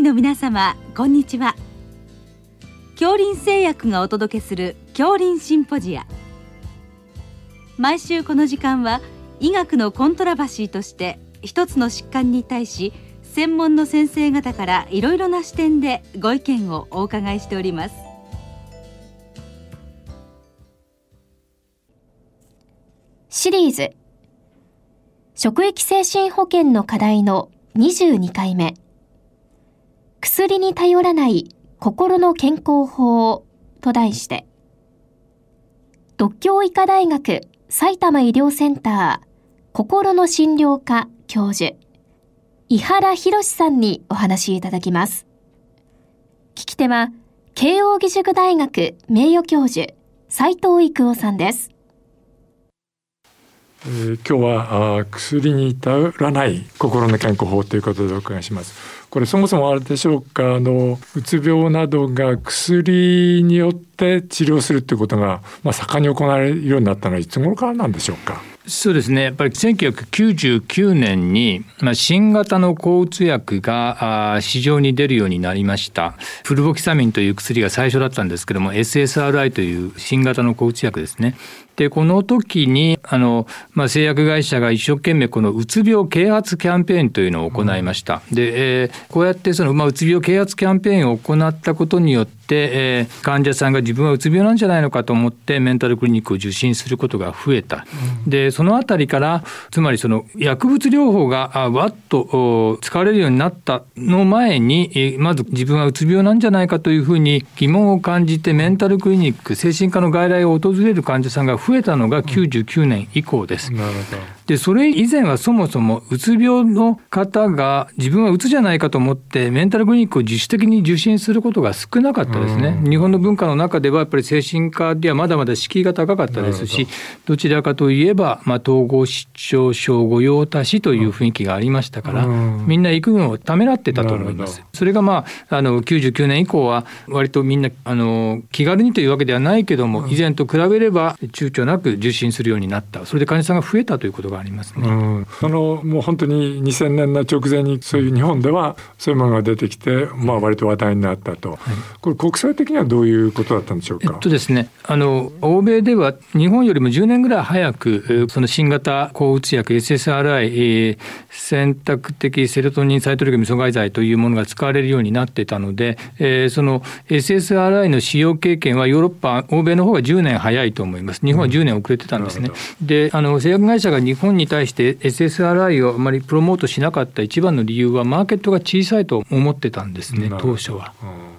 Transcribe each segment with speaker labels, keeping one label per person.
Speaker 1: 医の皆様こんにちは。恐林製薬がお届けする恐林シンポジア。毎週この時間は医学のコントラバシーとして一つの疾患に対し専門の先生方からいろいろな視点でご意見をお伺いしております。
Speaker 2: シリーズ。職域精神保健の課題の22回目。薬に頼らない心の健康法と題して独協医科大学埼玉医療センター心の診療科教授伊原博さんにお話いただきます聞き手は慶應義塾大学名誉教授斉藤育夫さんです
Speaker 3: えー、今日はあ薬に頼らない心の健康法ということでお伺いします。これそもそもあれでしょうかあのうつ病などが薬によって治療するっていうことが、まあ、盛んに行われるようになったのはいつ頃からなんでしょうか？
Speaker 4: そうですね。やっぱり1999年に、まあ、新型の抗うつ薬があ市場に出るようになりました。フルボキサミンという薬が最初だったんですけども SSRI という新型の抗うつ薬ですね。でこの時にあの、まあ、製薬会社が一生懸命このうつ病啓発キャンペーンというのを行いました。で、えー、こうやってその、まあ、うつ病啓発キャンペーンを行ったことによって、えー、患者さんが自分はうつ病なんじゃないのかと思ってメンタルクリニックを受診することが増えた。でそのあたりからつまりその薬物療法があわっと使われるようになったの前にまず自分はうつ病なんじゃないかというふうに疑問を感じてメンタルクリニック精神科の外来を訪れる患者さんが増え増えたのが99年以降です。なるほどでそれ以前はそもそもうつ病の方が自分はうつじゃないかと思ってメンタルクリニックを自主的に受診することが少なかったですね。日本の文化の中ではやっぱり精神科ではまだまだ敷居が高かったですしど。ちらかといえば、まあ、統合失調症御用達という雰囲気がありましたからみんな行くのをためらってたと思います。それがまああの99年以降は割とみんなあの気軽にというわけではないけども以前と比べれば躊躇なく受診するようになった。それで患者さんが増えたということがありますね。うん、
Speaker 3: そのもう本当に2000年の直前にそういう日本ではそういうものが出てきて、まあ割と話題になったと、はい、これ国際的にはどういうことだったんでしょうか？
Speaker 4: えっとですね、あの欧米では日本よりも10年ぐらい早くその新型抗うつ薬 SSRI 選択的セロトニンサイトリグミ阻害剤というものが使われるようになってたので、えー、その SSRI の使用経験はヨーロッパ欧米の方が10年早いと思います。日本は10年遅れてたんですね。うん、で、あの製薬会社が日本に対して SSRI をあまりプロモートしなかった一番の理由はマーケットが小さいと思ってたんですね当初は。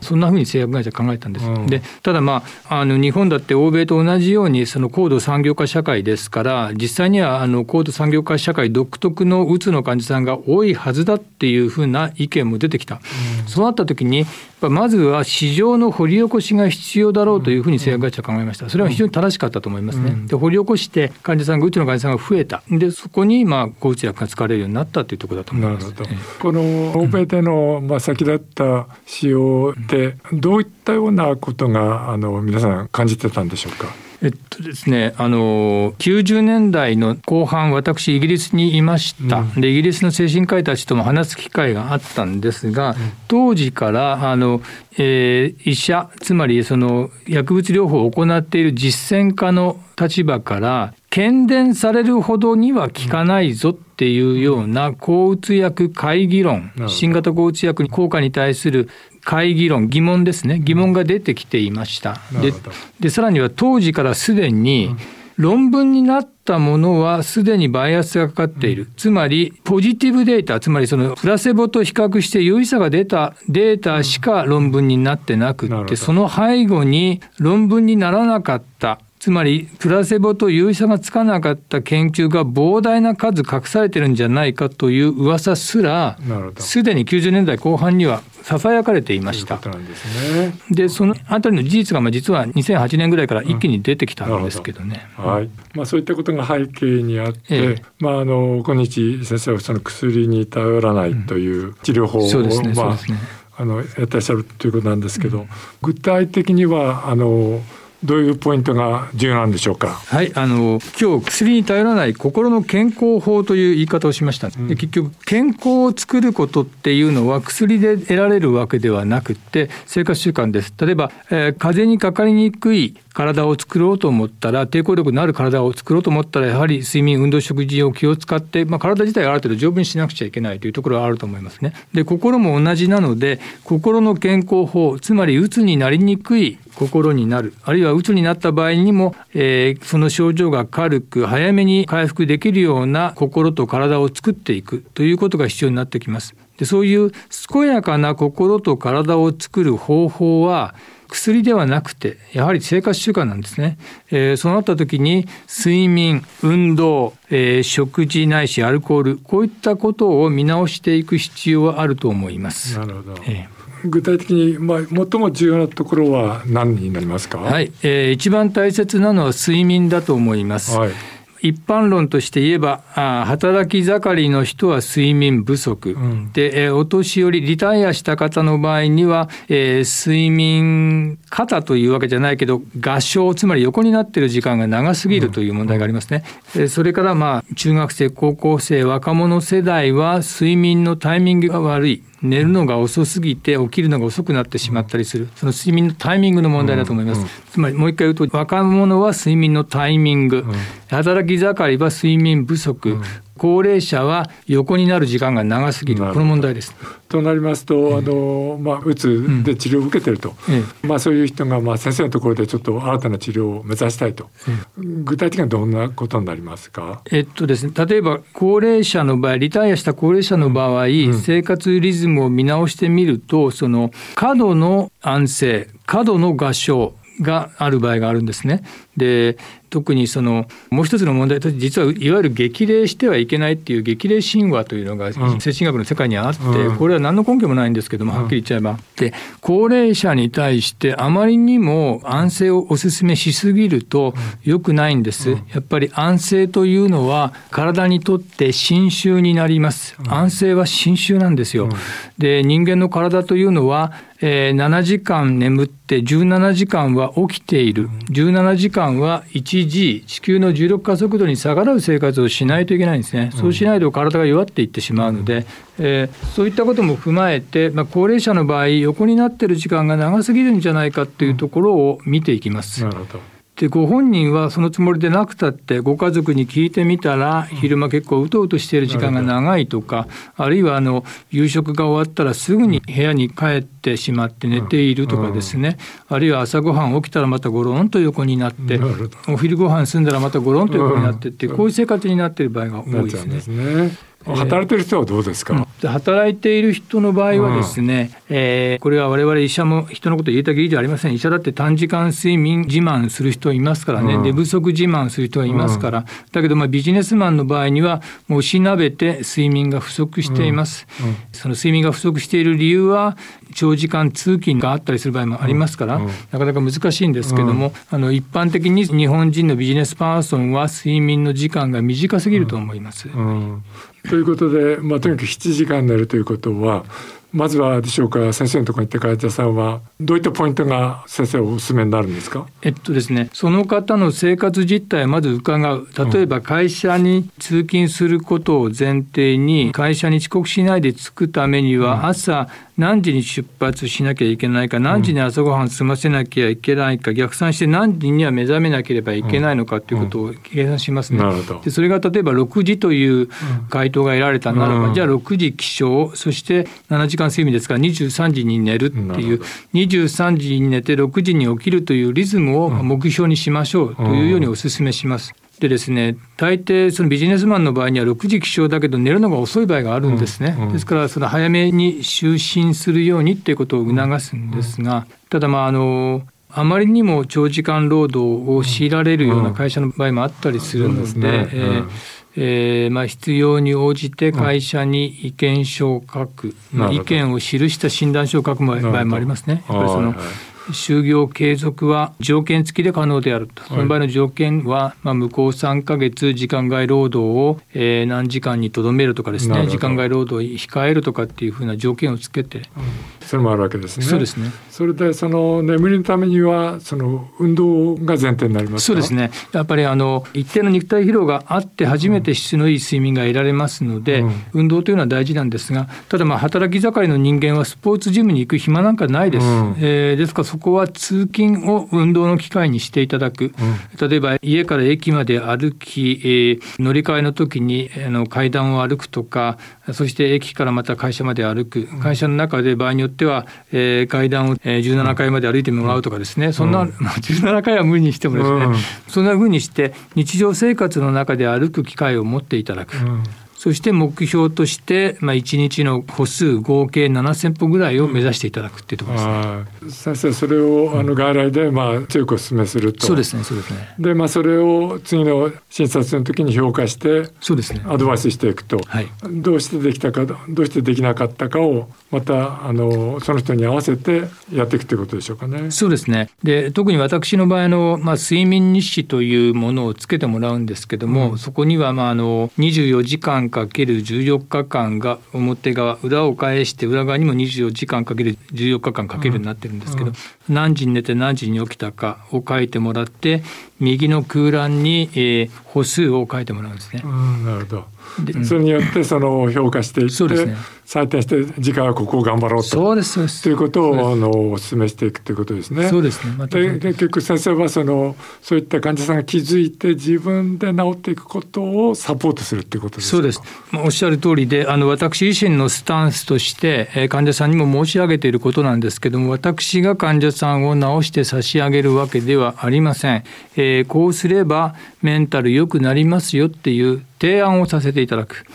Speaker 4: そんなふうに製薬会社考えたんです。うん、でただまああの日本だって欧米と同じようにその高度産業化社会ですから実際にはあの高度産業化社会独特のうつの患者さんが多いはずだっていうふうな意見も出てきた。うん、そうなった時にまずは市場の掘り起こしが必要だろうというふうに製薬会社は考えました。それは非常に正しかったと思いますね。で掘り起こして患者さんがうつの患者さんが増えた。でそこにまあ抗うつ薬が使われるようになったというところだと思います。
Speaker 3: この欧米でのまあ先立った使用でどういったようなことがあの皆さん感じてたんでしょうか？
Speaker 4: えっとですね、あの90年代の後半私イギリスにいました、うん、でイギリスの精神科医たちとも話す機会があったんですが、うん、当時からあの、えー、医者つまりその薬物療法を行っている実践家の立場から喧伝されるほどには効かないぞっていうような抗うつ薬会議論、新型抗うつ薬効果に対する会議論疑問ですね。疑問が出てきていました。ででさらには当時からすでに論文になったものはすでにバイアスがかかっている。つまり、ポジティブデータ、つまりそのプラセボと比較して有意差が出たデータしか論文になってなくって、その背後に論文にならなかったつまりプラセボと有意差がつかなかった研究が膨大な数隠されてるんじゃないかという噂すらすでに90年代後半にはささやかれていました。で、ね、そのあたりの事実がまあ実は2008年ぐらいから一気に出てきたんですけどね。
Speaker 3: うん、はい。まあそういったことが背景にあって、ええ、まああの今日先生はその薬に頼らないという治療法を、うん、そうですね。まあ、ね、あのやってらっしゃるということなんですけど、うん、具体的にはあのどういうポイントが重要なんでしょうか？
Speaker 4: はいあの今日薬に頼らない心の健康法という言い方をしました、うん、で結局健康を作ることっていうのは薬で得られるわけではなくて生活習慣です。例えば、えー、風邪にかかりにくい体を作ろうと思ったら抵抗力のある体を作ろうと思ったらやはり睡眠運動食事を気を使って、まあ、体自体ある程度丈夫にしなくちゃいけないというところはあると思いますね。で心も同じなので心の健康法つまりうつになりにくい心になるあるいはうつになった場合にも、えー、その症状が軽く早めに回復できるような心と体を作っていくということが必要になってきます。でそういう健やかな心と体を作る方法は薬ではなくてやはり生活習慣なんですね、えー、そうなった時に睡眠運動、えー、食事ないしアルコールこういったことを見直していく必要はあると思います。
Speaker 3: なるほど、えー具体的に、まあ、最も重要なところは何になりますか、
Speaker 4: はい。えー、一番大切なのは睡眠だと思います。はい一般論として言えば働き盛りの人は睡眠不足、うん、でお年寄りリタイアした方の場合には、えー、睡眠過多というわけじゃないけど合唱つまり横になっている時間が長すぎるという問題がありますね。うん、それからまあ中学生高校生若者世代は睡眠のタイミングが悪い寝るのが遅すぎて起きるのが遅くなってしまったりする。その睡眠のタイミングの問題だと思います、うんうん、つまりもう一回言うと若者は睡眠のタイミング、うん、働き盛りは睡眠不足、高齢者は横になる時間が長すぎる。この問題です。
Speaker 3: となりますと、あのまあ、うつで治療を受けてると、うん、まあ、そういう人が、まあ、先生のところでちょっと新たな治療を目指したいと、うん、具体的にはどんなことになりますか、
Speaker 4: えっとですね、例えば高齢者の場合リタイアした高齢者の場合、うん、生活リズムを見直してみるとその過度の安静過度の合唱がある場合があるんですね。で特にそのもう一つの問題として実はいわゆる激励してはいけないっていう激励神話というのが精神学の世界にあって、これは何の根拠もないんですけどもはっきり言っちゃえば。で高齢者に対してあまりにも安静をお勧めしすぎると良くないんです。やっぱり安静というのは体にとって侵襲になります。安静は侵襲なんですよ。で人間の体というのはえー、7時間眠って17時間は起きている。17時間は 1G 地球の重力加速度に逆らう生活をしないといけないんですね、そうしないと体が弱っていってしまうので、えー、そういったことも踏まえて、まあ、高齢者の場合横になっている時間が長すぎるんじゃないかというところを見ていきます。なるほどでご本人はそのつもりでなくたってご家族に聞いてみたら昼間結構うとうとしている時間が長いとかあるいはあの夕食が終わったらすぐに部屋に帰ってしまって寝ているとかですね。あるいは朝ごはん起きたらまたゴロンと横になってお昼ご飯済んだらまたゴロンと横になってってこういう生活になっている場合が多いですね。
Speaker 3: 働いてる人はどうですか、
Speaker 4: うん、働いている人の場合はですね、うん、えー、これは我々医者も人のこと言えたきりじゃありません。医者だって短時間睡眠自慢する人いますからね、うん、寝不足自慢する人はいますから、だけどまあビジネスマンの場合にはもうしなべて睡眠が不足しています、その睡眠が不足している理由は長時間通勤があったりする場合もありますから、なかなか難しいんですけども、あの一般的に日本人のビジネスパーソンは睡眠の時間が短すぎると思います。
Speaker 3: ということで、まあ、とにかく7時間寝るということはまずはでしょうか先生のところに行って患者さんはどういったポイントが先生おすすめになるんですか？
Speaker 4: えっとですねその方の生活実態をまず伺う。例えば会社に通勤することを前提に会社に遅刻しないで着くためには朝何時に出発しなきゃいけないか何時に朝ごはん済ませなきゃいけないか、逆算して何時には目覚めなければいけないのかということを計算しますね。でそれが例えば6時という回答が得られたならば、じゃあ6時起床そして7時間睡眠ですから23時に寝るっていう23時に寝て6時に起きるというリズムを目標にしましょうというようにお勧めします。でですね大抵そのビジネスマンの場合には6時起床だけど寝るのが遅い場合があるんですね、うんうん、ですからその早めに就寝するようにっていうことを促すんですが、ただまああのあまりにも長時間労働を強いられるような会社の場合もあったりするので、ええーまあ、必要に応じて会社に意見書を書く、うん、まあ、意見を記した診断書を書く場合もありますね。やっぱりその、就業継続は条件付きで可能であると、その場合の条件は、まあ、向こう3か月、時間外労働を、えー、何時間にとどめるとかですね、時間外労働を控えるとかっていうふうな条件をつけて、うん、
Speaker 3: それもあるわけですね。
Speaker 4: そうですね。
Speaker 3: それでその眠りのためにはその運動が前提になります
Speaker 4: そうですね。やっぱりあの一定の肉体疲労があって初めて質のいい睡眠が得られますので、うん、運動というのは大事なんですがただまあ働き盛りの人間はスポーツジムに行く暇なんかないです、うん、えー、ですからそこは通勤を運動の機会にしていただく、うん、例えば家から駅まで歩き、えー、乗り換えの時にあの階段を歩くとかそして駅からまた会社まで歩く。会社の中で場合によっては、えー、階段を17階まで歩いてもらうとかですね、そんな、まあ、17階は無理にしてもですね、そんなふうにして日常生活の中で歩く機会を持っていただく。そして目標として、まあ、1日の歩数合計7000歩ぐらいを目指していただくっていうところです
Speaker 3: ね。先生それをあの外来でまあ強くお勧めすると。
Speaker 4: そうですねそうですね。
Speaker 3: でまあそれを次の診察の時に評価して
Speaker 4: そうですね
Speaker 3: アドバイスしていくと、はい、どうしてできたかどうしてできなかったかをまたあのその人に合わせてやっていくということでしょうかね。
Speaker 4: そうですねで特に私の場合の、まあ、睡眠日誌というものをつけてもらうんですけども、うん、そこには、まあ、あの24時間かける14日間が表側裏を返して裏側にも24時間かける14日間かけるようになってるんですけど、うんうん、何時に寝て何時に起きたかを書いてもらって右の空欄に、えー、歩数を書いてもらうんですね。
Speaker 3: なるほど。それによってその評価していって、ね、採点して次回はここを頑張ろうと。
Speaker 4: そうですそうです。
Speaker 3: ということをあのお勧めしていくということですね。
Speaker 4: そうですね、
Speaker 3: ま、で結局先生はそのそういった患者さんが気づいて自分で治っていくことをサポートするということです
Speaker 4: そうです、まあ、おっしゃる通りであの私自身のスタンスとして、えー、患者さんにも申し上げていることなんですけども私が患者さんを治して差し上げるわけではありません。えー、こうすればメンタル良くなりますよっていう提案をさせていただく。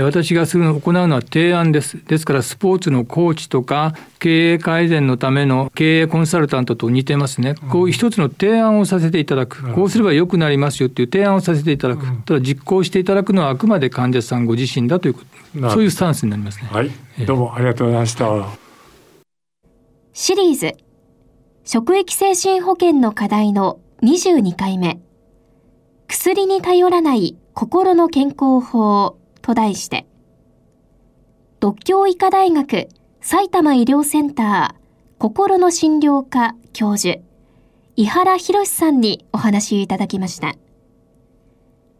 Speaker 4: 私がするの行うのは提案です。ですからスポーツのコーチとか経営改善のための経営コンサルタントと似てますね。こういう一つの提案をさせていただく。こうすれば良くなりますよっていう提案をさせていただく。ただ実行していただくのはあくまで患者さんご自身だということ。そういうスタンスになりますね。
Speaker 3: はい。どうもありがとうございました。
Speaker 2: シリーズ職域精神保健の課題の22回目。薬に頼らない心の健康法と題して、独協医科大学埼玉医療センター心の診療科教授、伊原博さんにお話いただきました。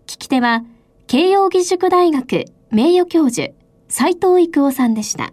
Speaker 2: 聞き手は、慶應義塾大学名誉教授、斉藤育夫さんでした。